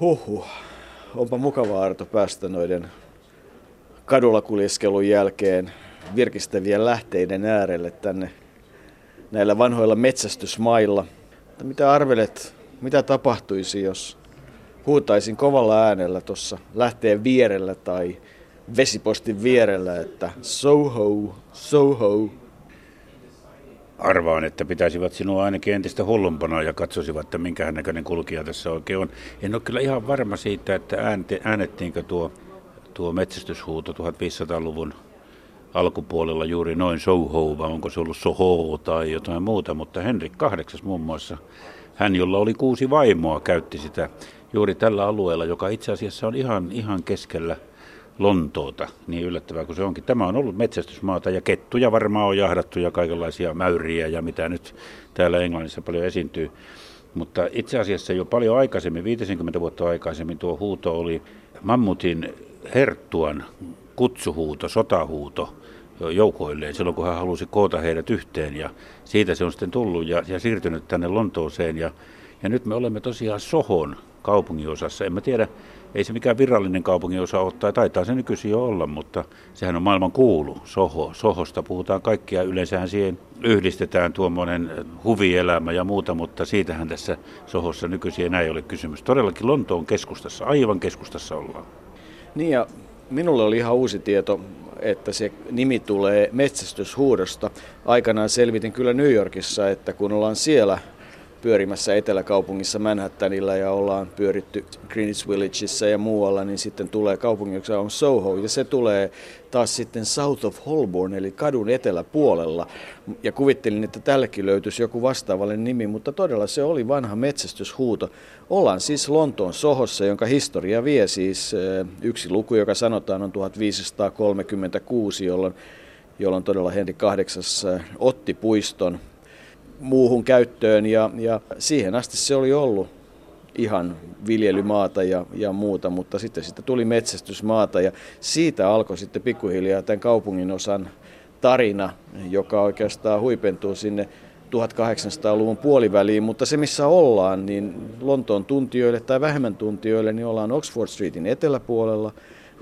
Huhhuh. Onpa mukava Arto päästä noiden kadulla kuljeskelun jälkeen virkistävien lähteiden äärelle tänne näillä vanhoilla metsästysmailla. Mitä arvelet, mitä tapahtuisi, jos huutaisin kovalla äänellä tuossa lähteen vierellä tai vesipostin vierellä, että Soho, Soho. Arvaan, että pitäisivät sinua ainakin entistä hullumpana ja katsoisivat, että minkä näköinen kulkija tässä oikein on. En ole kyllä ihan varma siitä, että äänettiinkö tuo, tuo metsästyshuuto 1500-luvun alkupuolella juuri noin Soho, vai onko se ollut Soho tai jotain muuta, mutta Henrik VIII muun muassa, hän jolla oli kuusi vaimoa, käytti sitä juuri tällä alueella, joka itse asiassa on ihan, ihan keskellä Lontoota, niin yllättävää kuin se onkin. Tämä on ollut metsästysmaata ja kettuja varmaan on jahdattu ja kaikenlaisia mäyriä ja mitä nyt täällä Englannissa paljon esiintyy. Mutta itse asiassa jo paljon aikaisemmin, 50 vuotta aikaisemmin tuo huuto oli Mammutin herttuan kutsuhuuto, sotahuuto joukoilleen silloin, kun hän halusi koota heidät yhteen. Ja siitä se on sitten tullut ja, ja siirtynyt tänne Lontooseen. Ja, ja nyt me olemme tosiaan Sohon kaupunginosassa. En mä tiedä, ei se mikään virallinen kaupunginosa ole, tai taitaa se nykyisin jo olla, mutta sehän on maailman kuulu, Soho. Sohosta puhutaan kaikkia, yleensähän siihen yhdistetään tuommoinen huvielämä ja muuta, mutta siitähän tässä Sohossa nykyisin enää ei ole kysymys. Todellakin Lontoon keskustassa, aivan keskustassa ollaan. Niin ja minulle oli ihan uusi tieto, että se nimi tulee metsästyshuudosta. Aikanaan selvitin kyllä New Yorkissa, että kun ollaan siellä pyörimässä eteläkaupungissa Manhattanilla ja ollaan pyöritty Greenwich Villageissa ja muualla, niin sitten tulee kaupungin, joka on Soho, ja se tulee taas sitten South of Holborn, eli kadun eteläpuolella. Ja kuvittelin, että tällekin löytyisi joku vastaavalle nimi, mutta todella se oli vanha metsästyshuuto. Ollaan siis Lontoon Sohossa, jonka historia vie siis yksi luku, joka sanotaan on 1536, jolloin jolloin todella Henri VIII otti puiston muuhun käyttöön ja, ja siihen asti se oli ollut ihan viljelymaata ja, ja muuta, mutta sitten sitten tuli metsästysmaata ja siitä alkoi sitten pikkuhiljaa tämän kaupungin osan tarina, joka oikeastaan huipentuu sinne 1800-luvun puoliväliin, mutta se missä ollaan, niin Lontoon tuntijoille tai vähemmän tuntijoille, niin ollaan Oxford Streetin eteläpuolella,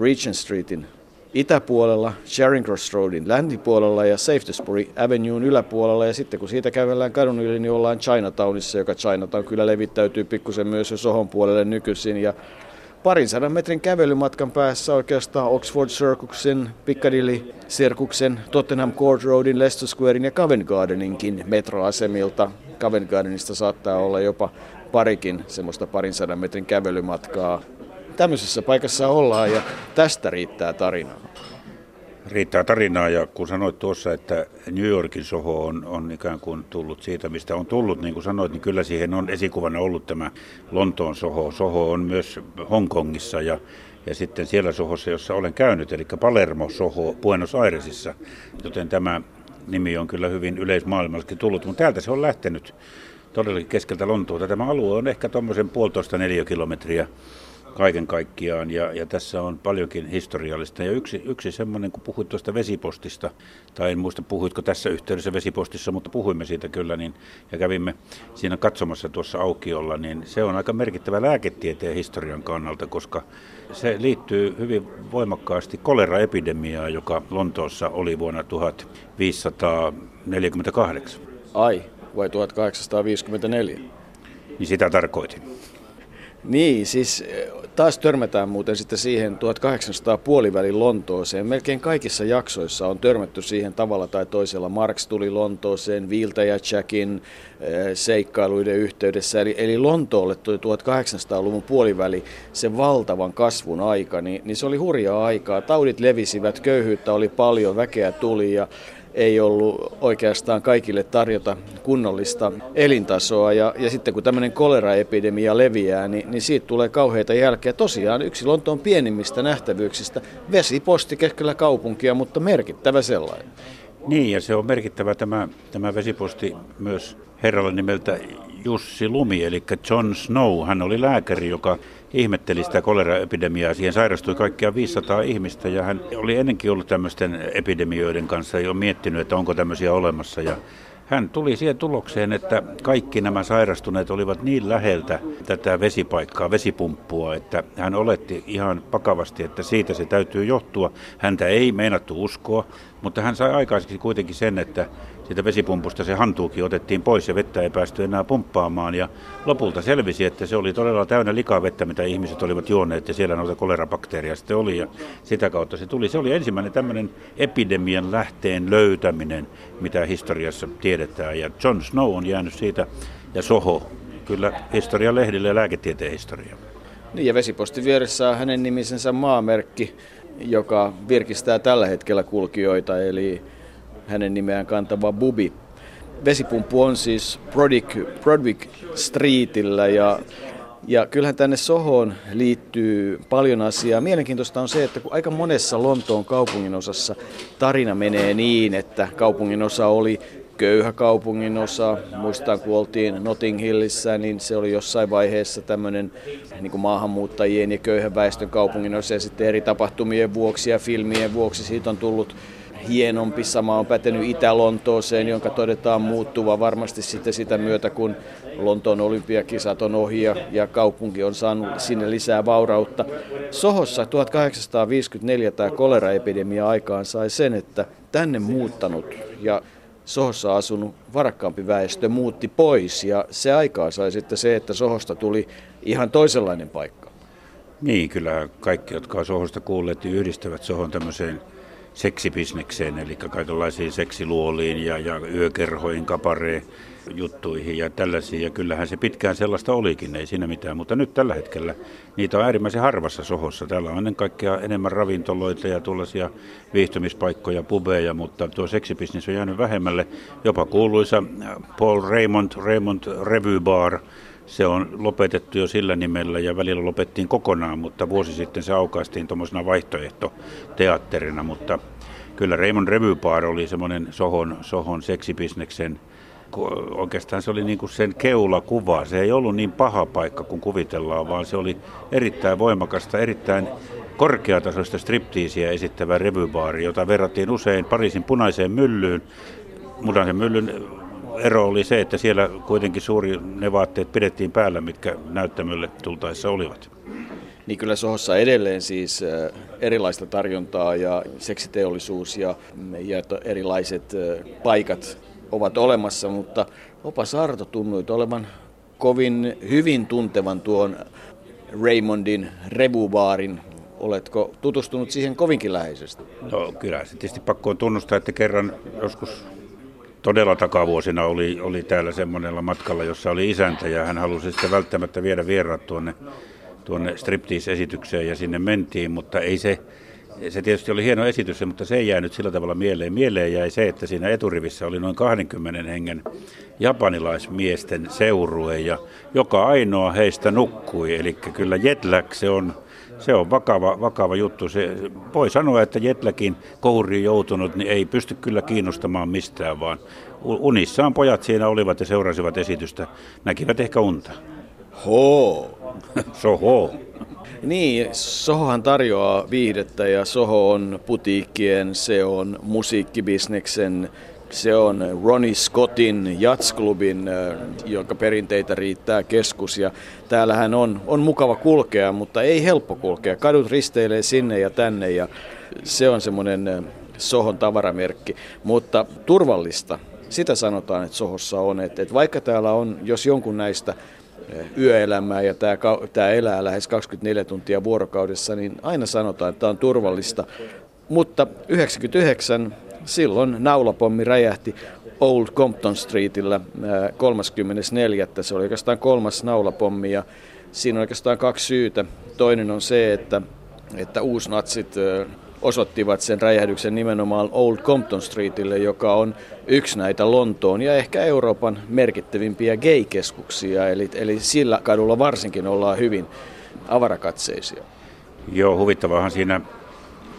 Regent Streetin itäpuolella, Charing Cross Roadin läntipuolella ja Safetysbury Avenue'n yläpuolella. Ja sitten kun siitä kävellään kadun yli, niin ollaan Chinatownissa, joka Chinatown kyllä levittäytyy pikkusen myös jo Sohon puolelle nykyisin. Ja parin sadan metrin kävelymatkan päässä oikeastaan Oxford Circusin, Piccadilly Circusen, Tottenham Court Roadin, Leicester Squarein ja Covent Gardeninkin metroasemilta. Covent Gardenista saattaa olla jopa parikin semmoista parin sadan metrin kävelymatkaa tämmöisessä paikassa ollaan ja tästä riittää tarinaa. Riittää tarinaa ja kun sanoit tuossa, että New Yorkin Soho on, on ikään kuin tullut siitä, mistä on tullut, niin kuin sanoit, niin kyllä siihen on esikuvana ollut tämä Lontoon Soho. Soho on myös Hongkongissa ja, ja sitten siellä Sohossa, jossa olen käynyt, eli Palermo Soho Buenos Airesissa, joten tämä nimi on kyllä hyvin yleismaailmallisestikin tullut, mutta täältä se on lähtenyt todellakin keskeltä Lontoota. Tämä alue on ehkä tuommoisen puolitoista kilometriä kaiken kaikkiaan. Ja, ja tässä on paljonkin historiallista. Ja yksi, yksi semmoinen, kun puhuit tuosta vesipostista, tai en muista puhuitko tässä yhteydessä vesipostissa, mutta puhuimme siitä kyllä, niin, ja kävimme siinä katsomassa tuossa aukiolla, niin se on aika merkittävä lääketieteen historian kannalta, koska se liittyy hyvin voimakkaasti koleraepidemiaan, joka Lontoossa oli vuonna 1548. Ai, vai 1854? Niin sitä tarkoitin. Niin, siis taas törmätään muuten sitten siihen 1800 puolivälin Lontooseen. Melkein kaikissa jaksoissa on törmätty siihen tavalla tai toisella. Marx tuli Lontooseen Viiltä ja Jackin eh, seikkailuiden yhteydessä. Eli, eli Lontoolle tuli 1800-luvun puoliväli se valtavan kasvun aika, niin, niin se oli hurjaa aikaa. Taudit levisivät, köyhyyttä oli paljon, väkeä tuli ja ei ollut oikeastaan kaikille tarjota kunnollista elintasoa. Ja, ja sitten kun tämmöinen koleraepidemia leviää, niin, niin siitä tulee kauheita jälkeä. Tosiaan yksi Lontoon pienimmistä nähtävyyksistä, vesiposti keskellä kaupunkia, mutta merkittävä sellainen. Niin, ja se on merkittävä tämä, tämä vesiposti myös herralla nimeltä Jussi Lumi, eli John Snow. Hän oli lääkäri, joka ihmetteli sitä koleraepidemiaa. Siihen sairastui kaikkia 500 ihmistä ja hän oli ennenkin ollut tämmöisten epidemioiden kanssa jo miettinyt, että onko tämmöisiä olemassa. Ja hän tuli siihen tulokseen, että kaikki nämä sairastuneet olivat niin läheltä tätä vesipaikkaa, vesipumppua, että hän oletti ihan pakavasti, että siitä se täytyy johtua. Häntä ei meinattu uskoa, mutta hän sai aikaiseksi kuitenkin sen, että siitä vesipumpusta se hantuukin otettiin pois ja vettä ei päästy enää pumppaamaan. Ja lopulta selvisi, että se oli todella täynnä likavettä, mitä ihmiset olivat juoneet ja siellä noita kolerabakteeria sitten oli ja sitä kautta se tuli. Se oli ensimmäinen tämmöinen epidemian lähteen löytäminen, mitä historiassa tiedetään. Ja John Snow on jäänyt siitä ja Soho, kyllä historian lehdille ja lääketieteen historia. Niin ja vesipostin vieressä on hänen nimisensä maamerkki, joka virkistää tällä hetkellä kulkijoita, eli hänen nimeään kantava Bubi. Vesipumppu on siis Brodwick, Brodwick Streetillä ja ja kyllähän tänne Sohoon liittyy paljon asiaa. Mielenkiintoista on se, että kun aika monessa Lontoon kaupunginosassa tarina menee niin, että kaupunginosa oli köyhä kaupungin osa. Muistan, kun oltiin Notting Hillissä, niin se oli jossain vaiheessa tämmöinen niin maahanmuuttajien ja köyhän väestön kaupungin osa. Ja sitten eri tapahtumien vuoksi ja filmien vuoksi siitä on tullut hienompi. Sama on pätenyt Itä-Lontooseen, jonka todetaan muuttuva varmasti sitten sitä myötä, kun Lontoon olympiakisat on ohi ja, ja kaupunki on saanut sinne lisää vaurautta. Sohossa 1854 tämä koleraepidemia aikaan sai sen, että tänne muuttanut ja Sohossa asunut varakkaampi väestö muutti pois ja se aikaa sai sitten se, että Sohosta tuli ihan toisenlainen paikka. Niin, kyllä kaikki, jotka ovat Sohosta kuulleet, niin yhdistävät Sohon tämmöiseen seksibisnekseen, eli kaikenlaisiin seksiluoliin ja, ja yökerhoihin, kapareen juttuihin ja tällaisiin. Ja kyllähän se pitkään sellaista olikin, ei siinä mitään. Mutta nyt tällä hetkellä niitä on äärimmäisen harvassa sohossa. Täällä on ennen kaikkea enemmän ravintoloita ja tuollaisia viihtymispaikkoja, pubeja, mutta tuo seksibisnes on jäänyt vähemmälle. Jopa kuuluisa Paul Raymond, Raymond Revue Bar, se on lopetettu jo sillä nimellä ja välillä lopettiin kokonaan, mutta vuosi sitten se aukaistiin tuommoisena vaihtoehtoteatterina, mutta kyllä Raymond Revue Bar oli semmoinen Sohon, Sohon seksibisneksen oikeastaan se oli niin kuin sen keulakuva. Se ei ollut niin paha paikka kuin kuvitellaan, vaan se oli erittäin voimakasta, erittäin korkeatasoista striptiisiä esittävä revybaari, jota verrattiin usein Pariisin punaiseen myllyyn. Punaisen myllyn ero oli se, että siellä kuitenkin suuri ne vaatteet pidettiin päällä, mitkä näyttämölle tultaessa olivat. Niin kyllä Sohossa edelleen siis erilaista tarjontaa ja seksiteollisuus ja, ja erilaiset paikat ovat olemassa, mutta opas Arto tunnui olevan kovin hyvin tuntevan tuon Raymondin revubaarin. Oletko tutustunut siihen kovinkin läheisesti? No kyllä, se tietysti pakko on tunnustaa, että kerran joskus todella takavuosina oli, oli täällä semmoisella matkalla, jossa oli isäntä ja hän halusi sitten välttämättä viedä vieraat tuonne, tuonne striptease-esitykseen ja sinne mentiin, mutta ei se, se tietysti oli hieno esitys, mutta se ei jäänyt sillä tavalla mieleen. Mieleen jäi se, että siinä eturivissä oli noin 20 hengen japanilaismiesten seurue ja joka ainoa heistä nukkui. Eli kyllä jetlag se on, se on vakava, vakava juttu. Se, voi sanoa, että jetlagin kouriin joutunut niin ei pysty kyllä kiinnostamaan mistään, vaan unissaan pojat siinä olivat ja seurasivat esitystä. Näkivät ehkä unta. Ho. Soho. Niin, Sohohan tarjoaa viihdettä ja Soho on putiikkien, se on musiikkibisneksen, se on Ronnie Scottin jatsklubin, jonka perinteitä riittää keskus. Ja täällähän on, on mukava kulkea, mutta ei helppo kulkea. Kadut risteilee sinne ja tänne ja se on semmoinen Sohon tavaramerkki. Mutta turvallista, sitä sanotaan, että Sohossa on. Että, että vaikka täällä on, jos jonkun näistä yöelämää ja tämä, tämä elää lähes 24 tuntia vuorokaudessa, niin aina sanotaan, että tämä on turvallista. Mutta 99 silloin naulapommi räjähti Old Compton Streetillä 34. Se oli oikeastaan kolmas naulapommi ja siinä on oikeastaan kaksi syytä. Toinen on se, että, että uusnatsit osoittivat sen räjähdyksen nimenomaan Old Compton Streetille, joka on yksi näitä Lontoon ja ehkä Euroopan merkittävimpiä gay-keskuksia. Eli, eli sillä kadulla varsinkin ollaan hyvin avarakatseisia. Joo, huvittavahan siinä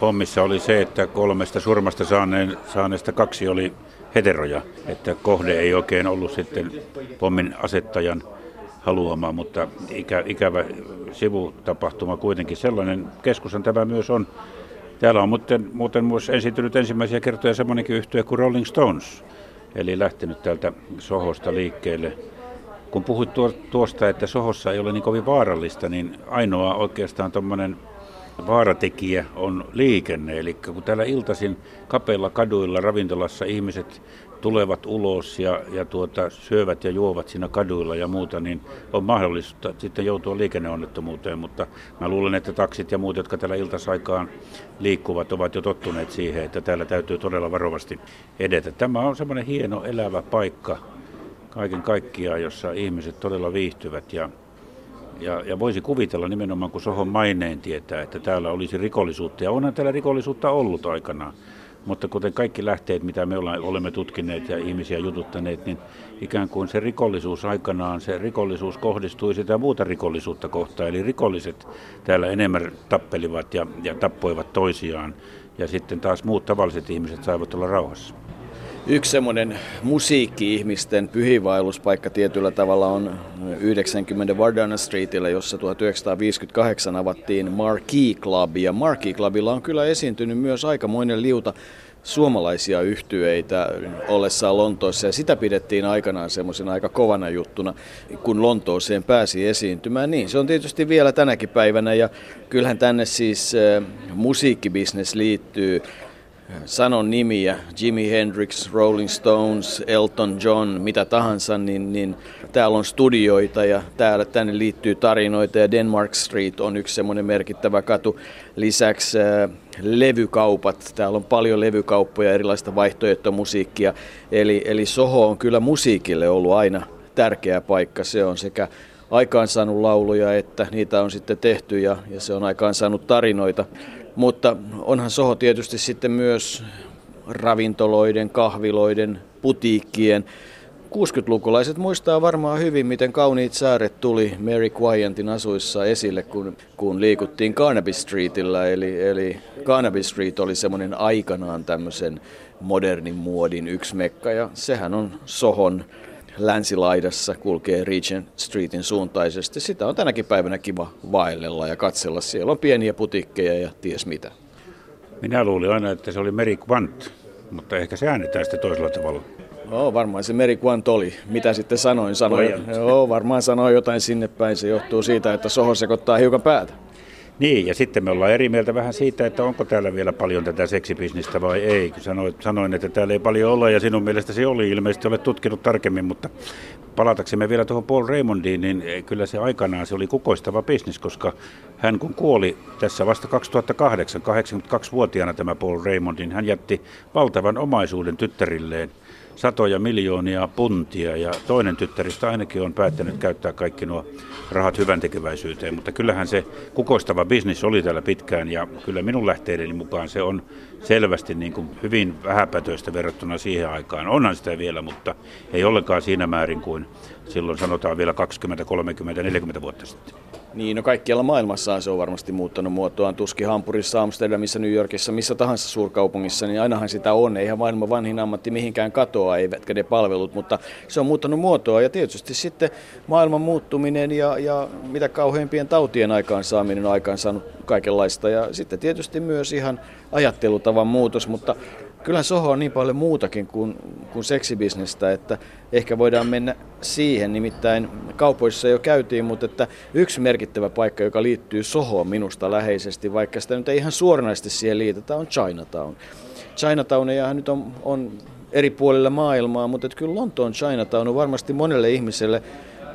pommissa oli se, että kolmesta surmasta saaneen, saaneesta kaksi oli heteroja, että kohde ei oikein ollut sitten pommin asettajan haluama, mutta ikä, ikävä sivutapahtuma kuitenkin. Sellainen keskushan tämä myös on Täällä on muuten, muuten myös esiintynyt ensimmäisiä kertoja semmoinenkin yhtye kuin Rolling Stones, eli lähtenyt täältä Sohosta liikkeelle. Kun puhuit tuosta, että Sohossa ei ole niin kovin vaarallista, niin ainoa oikeastaan tuommoinen vaaratekijä on liikenne. Eli kun täällä iltaisin kapeilla kaduilla ravintolassa ihmiset tulevat ulos ja, ja tuota, syövät ja juovat siinä kaduilla ja muuta, niin on mahdollista sitten joutua liikenneonnettomuuteen. Mutta mä luulen, että taksit ja muut, jotka täällä iltasaikaan liikkuvat, ovat jo tottuneet siihen, että täällä täytyy todella varovasti edetä. Tämä on semmoinen hieno elävä paikka kaiken kaikkiaan, jossa ihmiset todella viihtyvät ja ja, ja voisi kuvitella nimenomaan, kun Sohon maineen tietää, että täällä olisi rikollisuutta. Ja onhan täällä rikollisuutta ollut aikanaan. Mutta kuten kaikki lähteet, mitä me olemme tutkineet ja ihmisiä jututtaneet, niin ikään kuin se rikollisuus aikanaan, se rikollisuus kohdistui sitä muuta rikollisuutta kohtaan. Eli rikolliset täällä enemmän tappelivat ja, ja tappoivat toisiaan. Ja sitten taas muut tavalliset ihmiset saivat olla rauhassa. Yksi semmoinen musiikki-ihmisten pyhiinvaelluspaikka tietyllä tavalla on 90 Vardana Streetillä, jossa 1958 avattiin Marquee Club. Ja Marquee Clubilla on kyllä esiintynyt myös aikamoinen liuta suomalaisia yhtyeitä ollessaan Lontoossa ja sitä pidettiin aikanaan semmoisena aika kovana juttuna, kun Lontooseen pääsi esiintymään. Niin, se on tietysti vielä tänäkin päivänä ja kyllähän tänne siis äh, musiikkibisnes liittyy sanon nimiä, Jimi Hendrix, Rolling Stones, Elton John, mitä tahansa, niin, niin täällä on studioita ja täällä tänne liittyy tarinoita ja Denmark Street on yksi semmoinen merkittävä katu. Lisäksi äh, levykaupat, täällä on paljon levykauppoja, erilaista vaihtoehtomusiikkia, eli, eli Soho on kyllä musiikille ollut aina tärkeä paikka. Se on sekä aikaansaanut lauluja, että niitä on sitten tehty ja, ja se on aikaansaanut tarinoita. Mutta onhan Soho tietysti sitten myös ravintoloiden, kahviloiden, putiikkien. 60-lukulaiset muistaa varmaan hyvin, miten kauniit saaret tuli Mary Quyentin asuissa esille, kun, kun liikuttiin Carnaby Streetillä. Eli, eli Carnaby Street oli semmoinen aikanaan tämmöisen modernin muodin yksi mekka, ja sehän on Sohon länsilaidassa kulkee Regent Streetin suuntaisesti. Sitä on tänäkin päivänä kiva vaellella ja katsella. Siellä on pieniä putikkeja ja ties mitä. Minä luulin aina, että se oli Meri Quant, mutta ehkä se äänetään sitten toisella tavalla. Joo, varmaan se Meri Quant oli. Mitä sitten sanoin? sanoin joo, varmaan sanoin jotain sinne päin. Se johtuu siitä, että soho sekoittaa hiukan päätä. Niin, ja sitten me ollaan eri mieltä vähän siitä, että onko täällä vielä paljon tätä seksibisnistä vai ei. Sanoin, sanoin, että täällä ei paljon olla ja sinun mielestä se oli. Ilmeisesti olet tutkinut tarkemmin, mutta palataksemme vielä tuohon Paul Raymondiin, niin kyllä se aikanaan se oli kukoistava bisnis, koska hän kun kuoli tässä vasta 2008, 82-vuotiaana tämä Paul Raymondin, hän jätti valtavan omaisuuden tyttärilleen – satoja miljoonia puntia ja toinen tyttäristä ainakin on päättänyt käyttää kaikki nuo rahat hyvän tekeväisyyteen, mutta kyllähän se kukoistava bisnis oli täällä pitkään ja kyllä minun lähteideni mukaan se on selvästi niin kuin hyvin vähäpätöistä verrattuna siihen aikaan. Onhan sitä vielä, mutta ei ollenkaan siinä määrin kuin silloin sanotaan vielä 20, 30, 40 vuotta sitten. Niin, no kaikkialla maailmassa se on varmasti muuttanut muotoaan. Tuskin Hampurissa, Amsterdamissa, New Yorkissa, missä tahansa suurkaupungissa, niin ainahan sitä on. Eihän maailman vanhin ammatti mihinkään katoa, eivätkä ne palvelut, mutta se on muuttanut muotoa. Ja tietysti sitten maailman muuttuminen ja, ja mitä kauheimpien tautien aikaansaaminen on aikaansaanut kaikenlaista. Ja sitten tietysti myös ihan ajattelutavan muutos, mutta Kyllä Soho on niin paljon muutakin kuin, kuin seksibisnestä, että ehkä voidaan mennä siihen. Nimittäin kaupoissa jo käytiin, mutta että yksi merkittävä paikka, joka liittyy Sohoon minusta läheisesti, vaikka sitä nyt ei ihan suoranaisesti siihen liitetä, on Chinatown. Chinatown ja nyt on, on eri puolilla maailmaa, mutta että kyllä Lontoon Chinatown on varmasti monelle ihmiselle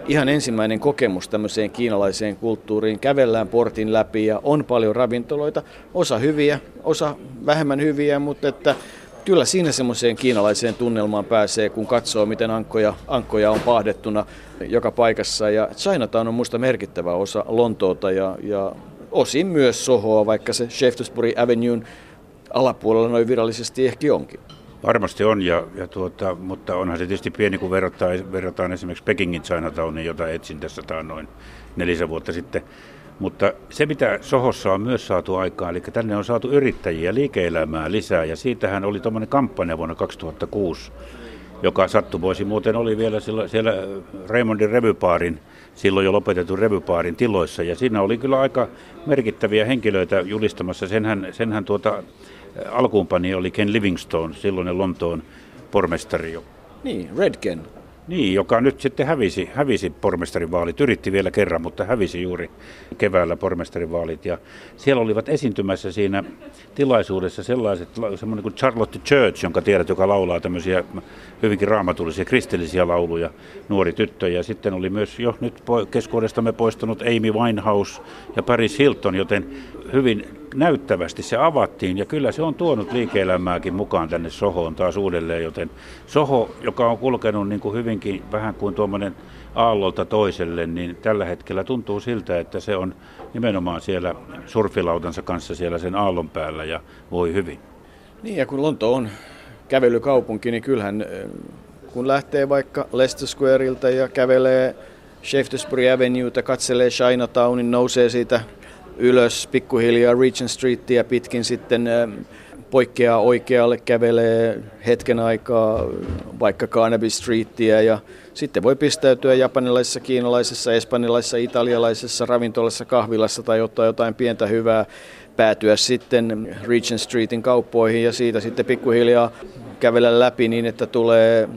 ihan ensimmäinen kokemus tämmöiseen kiinalaiseen kulttuuriin. Kävellään portin läpi ja on paljon ravintoloita, osa hyviä, osa vähemmän hyviä, mutta että kyllä siinä semmoiseen kiinalaiseen tunnelmaan pääsee, kun katsoo, miten ankkoja, ankkoja on pahdettuna joka paikassa. Ja Chinatown on muista merkittävä osa Lontoota ja, ja osin myös Sohoa, vaikka se Shaftesbury Avenuen alapuolella noin virallisesti ehkä onkin. Varmasti on, ja, ja tuota, mutta onhan se tietysti pieni, kun verrataan, verrataan esimerkiksi Pekingin Chinatowniin, jota etsin tässä noin nelisen vuotta sitten. Mutta se, mitä Sohossa on myös saatu aikaan, eli tänne on saatu yrittäjiä, liike-elämää lisää, ja siitähän oli tuommoinen kampanja vuonna 2006, joka sattumoisi muuten oli vielä siellä, siellä Raymondin revypaarin, silloin jo lopetetun revypaarin tiloissa, ja siinä oli kyllä aika merkittäviä henkilöitä julistamassa. Senhän, senhän tuota, alkuunpani oli Ken Livingstone, silloinen Lontoon pormestari, Niin, Redken. Niin, joka nyt sitten hävisi, hävisi pormestarivaalit, yritti vielä kerran, mutta hävisi juuri keväällä pormestarivaalit. Ja siellä olivat esiintymässä siinä tilaisuudessa sellaiset, semmoinen kuin Charlotte Church, jonka tiedät, joka laulaa tämmöisiä hyvinkin raamatullisia kristillisiä lauluja, nuori tyttö. Ja sitten oli myös jo nyt keskuudestamme poistunut Amy Winehouse ja Paris Hilton, joten hyvin näyttävästi se avattiin ja kyllä se on tuonut liike-elämääkin mukaan tänne Sohoon taas uudelleen, joten Soho, joka on kulkenut niin kuin hyvinkin vähän kuin tuommoinen aallolta toiselle, niin tällä hetkellä tuntuu siltä, että se on nimenomaan siellä surfilautansa kanssa siellä sen aallon päällä ja voi hyvin. Niin ja kun Lonto on kävelykaupunki, niin kyllähän kun lähtee vaikka Leicester Squareilta ja kävelee Shaftesbury Avenueta, katselee Chinatownin, nousee siitä ylös pikkuhiljaa Regent Streetia pitkin sitten ähm, poikkeaa oikealle, kävelee hetken aikaa vaikka Carnaby Streetia ja sitten voi pistäytyä japanilaisessa, kiinalaisessa, espanjalaisessa, italialaisessa ravintolassa, kahvilassa tai ottaa jotain pientä hyvää, päätyä sitten Regent Streetin kauppoihin ja siitä sitten pikkuhiljaa kävellä läpi niin, että tulee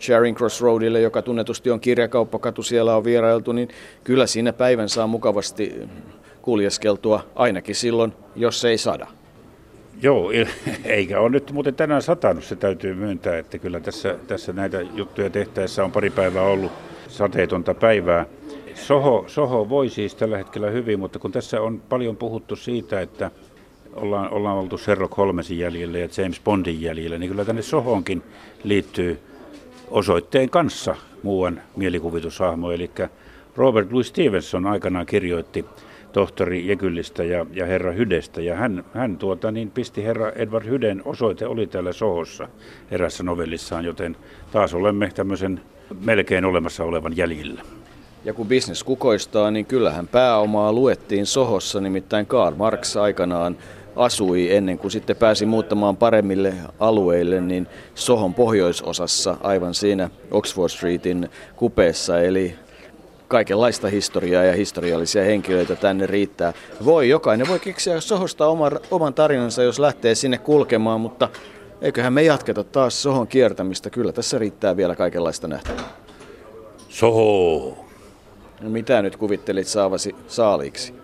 Charing Cross Roadille, joka tunnetusti on kirjakauppakatu, siellä on vierailtu, niin kyllä siinä päivän saa mukavasti kuljeskeltua ainakin silloin, jos ei sada. Joo, eikä ole nyt muuten tänään satanut, se täytyy myöntää, että kyllä tässä, tässä näitä juttuja tehtäessä on pari päivää ollut sateetonta päivää. Soho, Soho voi siis tällä hetkellä hyvin, mutta kun tässä on paljon puhuttu siitä, että ollaan, ollaan oltu Sherlock Holmesin jäljellä ja James Bondin jäljellä, niin kyllä tänne Sohonkin liittyy osoitteen kanssa muuan mielikuvitushahmo, eli Robert Louis Stevenson aikanaan kirjoitti tohtori Jekyllistä ja, ja herra Hydestä. Ja hän, hän tuota, niin pisti herra Edward Hyden osoite oli täällä Sohossa erässä novellissaan, joten taas olemme tämmöisen melkein olemassa olevan jäljillä. Ja kun bisnes kukoistaa, niin kyllähän pääomaa luettiin Sohossa, nimittäin Karl Marx aikanaan asui ennen kuin sitten pääsi muuttamaan paremmille alueille, niin Sohon pohjoisosassa aivan siinä Oxford Streetin kupeessa, eli kaikenlaista historiaa ja historiallisia henkilöitä tänne riittää. Voi, jokainen voi keksiä Sohosta oman, oman tarinansa, jos lähtee sinne kulkemaan, mutta eiköhän me jatketa taas Sohon kiertämistä. Kyllä tässä riittää vielä kaikenlaista nähtävää. Soho! No mitä nyt kuvittelit saavasi saaliiksi?